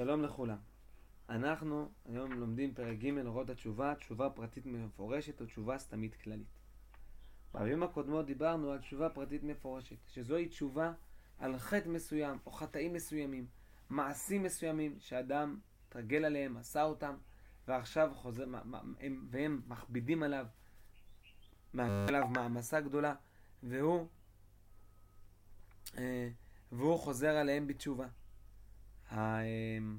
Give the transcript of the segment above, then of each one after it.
שלום לכולם. אנחנו היום לומדים פרק ג' אורות התשובה, תשובה פרטית מפורשת או תשובה סתמית כללית. בימים הקודמות דיברנו על תשובה פרטית מפורשת, שזוהי תשובה על חטא מסוים או חטאים מסוימים, מעשים מסוימים שאדם תרגל עליהם, עשה אותם, ועכשיו חוזר, הם, והם מכבידים עליו, עליו מעמסה גדולה, והוא, אה, והוא חוזר עליהם בתשובה. אמ,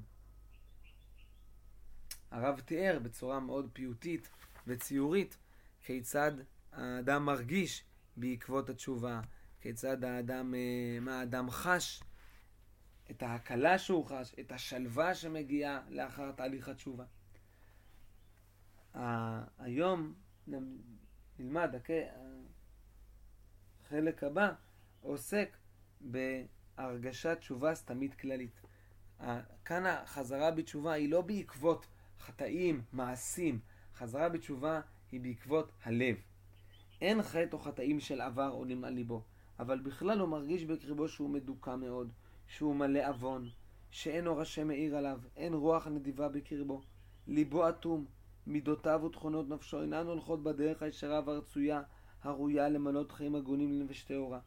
הרב תיאר בצורה מאוד פיוטית וציורית כיצד האדם מרגיש בעקבות התשובה, כיצד האדם, אה, מה האדם חש, את ההקלה שהוא חש, את השלווה שמגיעה לאחר תהליך התשובה. היום נלמד, החלק הבא עוסק בהרגשת תשובה סתמית כללית. כאן החזרה בתשובה היא לא בעקבות חטאים, מעשים. חזרה בתשובה היא בעקבות הלב. אין חטא או חטאים של עבר עולים על ליבו, אבל בכלל הוא מרגיש בקרבו שהוא מדוכא מאוד, שהוא מלא עוון, שאין אור השם מאיר עליו, אין רוח נדיבה בקרבו, ליבו אטום, מידותיו ותכונות נפשו אינן הולכות בדרך הישרה והרצויה, הראויה למנות חיים הגונים לנפש טהורה.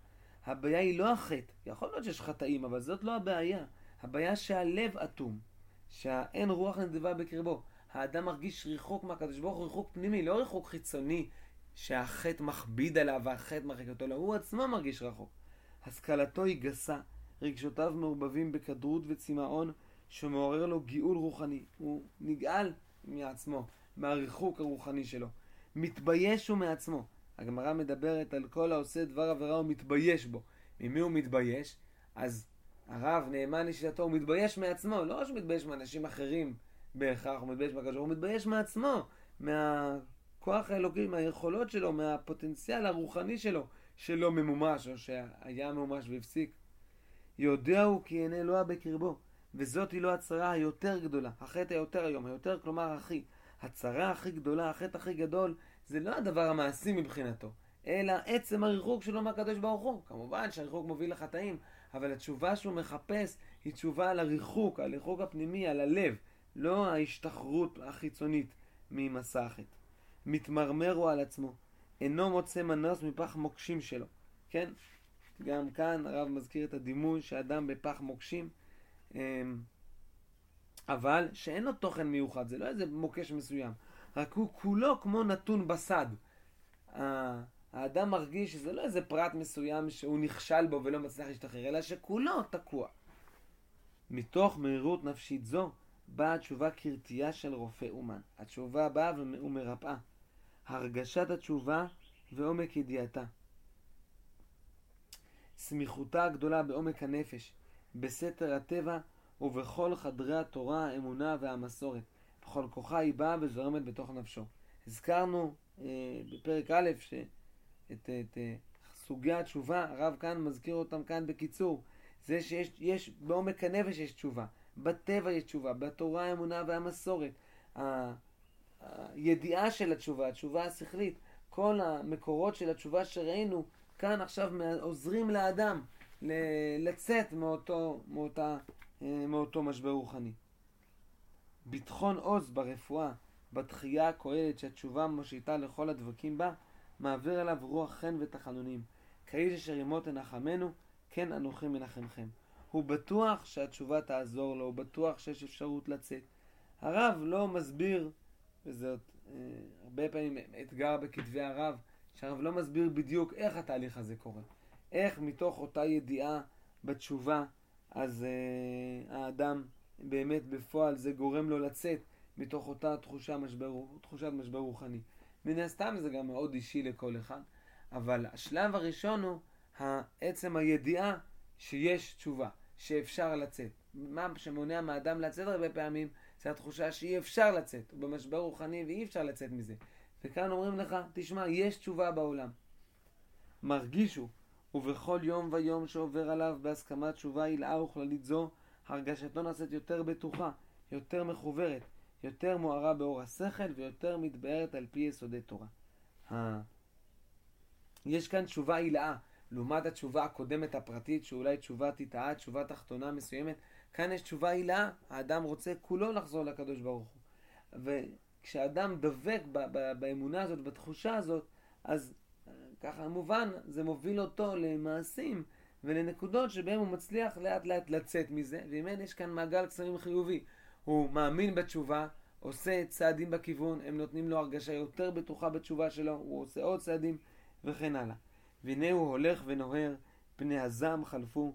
הבעיה היא לא החטא, יכול להיות שיש חטאים, אבל זאת לא הבעיה. הבעיה שהלב אטום, שאין רוח נדיבה בקרבו. האדם מרגיש ריחוק מהקדוש ברוך הוא, ריחוק פנימי, לא ריחוק חיצוני, שהחטא מכביד עליו והחטא מרחיק אותו, אלא הוא עצמו מרגיש רחוק. השכלתו היא גסה, רגשותיו מעורבבים בכדרות וצמאון, שמעורר לו גיאול רוחני. הוא נגאל מעצמו, מהריחוק הרוחני שלו. מתבייש הוא מעצמו. הגמרא מדברת על כל העושה דבר עבירה ומתבייש בו. ממי הוא מתבייש? אז הרב נאמן לשיטתו, הוא מתבייש מעצמו, לא שהוא מתבייש מאנשים אחרים בהכרח, הוא מתבייש מהקדוש הוא מתבייש מעצמו, מהכוח האלוקי, מהיכולות שלו, מהפוטנציאל הרוחני שלו, שלא ממומש, או שהיה ממומש והפסיק. יודע הוא כי אין אלוה בקרבו, וזאת היא לא הצרה היותר גדולה, החטא היותר היום, היותר כלומר הכי. הצרה הכי גדולה, החטא הכי גדול, זה לא הדבר המעשי מבחינתו, אלא עצם הריחוק שלו מהקדוש ברוך הוא. כמובן שהריחוק מוביל לחטאים, אבל התשובה שהוא מחפש היא תשובה על הריחוק, על הריחוק הפנימי, על הלב, לא ההשתחררות החיצונית החטא. מתמרמר הוא על עצמו, אינו מוצא מנוס מפח מוקשים שלו, כן? גם כאן הרב מזכיר את הדימוי שאדם בפח מוקשים, אמ, אבל שאין לו תוכן מיוחד, זה לא איזה מוקש מסוים, רק הוא כולו כמו נתון בסד. האדם מרגיש שזה לא איזה פרט מסוים שהוא נכשל בו ולא מצליח להשתחרר, אלא שכולו תקוע. מתוך מהירות נפשית זו באה התשובה כרתייה של רופא אומן. התשובה באה ומרפאה. הרגשת התשובה ועומק ידיעתה. סמיכותה הגדולה בעומק הנפש, בסתר הטבע ובכל חדרי התורה, האמונה והמסורת. בכל כוחה היא באה וזורמת בתוך נפשו. הזכרנו אה, בפרק א' ש... את, את, את סוגי התשובה, הרב כאן מזכיר אותם כאן בקיצור. זה שיש יש, בעומק הנפש יש תשובה, בטבע יש תשובה, בתורה, האמונה והמסורת. הידיעה של התשובה, התשובה השכלית, כל המקורות של התשובה שראינו כאן עכשיו עוזרים לאדם לצאת מאותו, מאותה, אה, מאותו משבר רוחני. ביטחון עוז ברפואה, בתחייה הכוללת שהתשובה מושיטה לכל הדבקים בה, מעביר עליו רוח חן ותחנונים. כאיש אשר ימות תנחמנו, כן אנוכי מנחמכם. הוא בטוח שהתשובה תעזור לו, הוא בטוח שיש אפשרות לצאת. הרב לא מסביר, וזאת אה, הרבה פעמים אתגר בכתבי הרב, שהרב לא מסביר בדיוק איך התהליך הזה קורה. איך מתוך אותה ידיעה בתשובה, אז אה, האדם באמת בפועל זה גורם לו לצאת מתוך אותה תחושה משבר, תחושת משבר רוחני. מן הסתם זה גם מאוד אישי לכל אחד, אבל השלב הראשון הוא עצם הידיעה שיש תשובה, שאפשר לצאת. מה שמונע מהאדם לצאת הרבה פעמים, זה התחושה שאי אפשר לצאת, הוא במשבר רוחני ואי אפשר לצאת מזה. וכאן אומרים לך, תשמע, יש תשובה בעולם. מרגישו, ובכל יום ויום שעובר עליו בהסכמת תשובה הילאה וכללית זו, הרגשתו נעשית יותר בטוחה, יותר מחוברת, יותר מוארה באור השכל ויותר מתבארת על פי יסודי תורה. יש כאן תשובה הילאה. לעומת התשובה הקודמת הפרטית, שאולי תשובה תטעה, תשובה תחתונה מסוימת, כאן יש תשובה עילה, האדם רוצה כולו לחזור לקדוש ברוך הוא. וכשאדם דבק באמונה הזאת, בתחושה הזאת, אז ככה מובן, זה מוביל אותו למעשים ולנקודות שבהם הוא מצליח לאט לאט לצאת מזה, ואם אין, יש כאן מעגל קסמים חיובי. הוא מאמין בתשובה, עושה צעדים בכיוון, הם נותנים לו הרגשה יותר בטוחה בתשובה שלו, הוא עושה עוד צעדים וכן הלאה. והנה הוא הולך ונוהר, פני הזעם חלפו,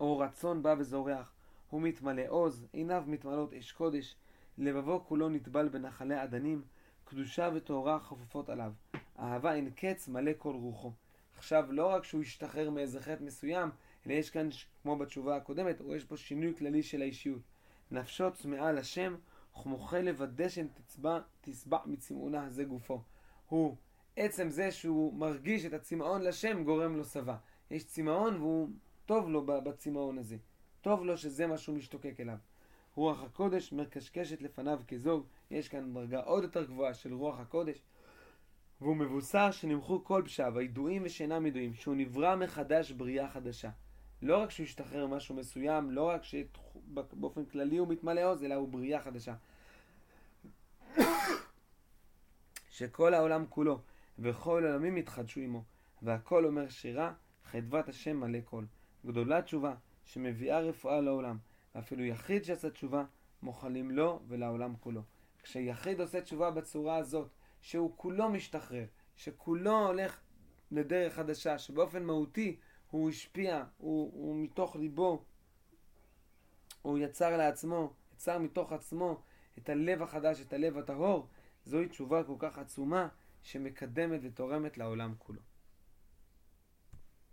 אור רצון בא וזורח, הוא מתמלא עוז, עיניו מתמלאות אש קודש, לבבו כולו נטבל בנחלי אדנים, קדושה וטהרה חופפות עליו. אהבה אין קץ מלא כל רוחו. עכשיו, לא רק שהוא השתחרר מאיזה חטא מסוים, אלא יש כאן, כמו בתשובה הקודמת, יש פה שינוי כללי של האישיות. נפשו צמאה לשם, וכמוכה לוודא תצבע, תשבע מצמאונה הזה גופו. הוא, עצם זה שהוא מרגיש את הצמאון לשם, גורם לו שבע. יש צמאון והוא טוב לו בצמאון הזה. טוב לו שזה מה שהוא משתוקק אליו. רוח הקודש מקשקשת לפניו כזוג, יש כאן דרגה עוד יותר גבוהה של רוח הקודש. והוא מבוסס שנמחו כל פשעיו, הידועים ושאינם ידועים, שהוא נברא מחדש בריאה חדשה. לא רק שהוא השתחרר משהו מסוים, לא רק שבאופן כללי הוא מתמלא עוז, אלא הוא בריאה חדשה. שכל העולם כולו וכל עולמים יתחדשו עמו, והכל אומר שירה, חדבת השם מלא כל. גדולה תשובה, שמביאה רפואה לעולם, ואפילו יחיד שעשה תשובה, מוחלים לו ולעולם כולו. כשיחיד עושה תשובה בצורה הזאת, שהוא כולו משתחרר, שכולו הולך לדרך חדשה, שבאופן מהותי הוא השפיע, הוא, הוא מתוך ליבו, הוא יצר לעצמו, יצר מתוך עצמו את הלב החדש, את הלב הטהור, זוהי תשובה כל כך עצומה שמקדמת ותורמת לעולם כולו.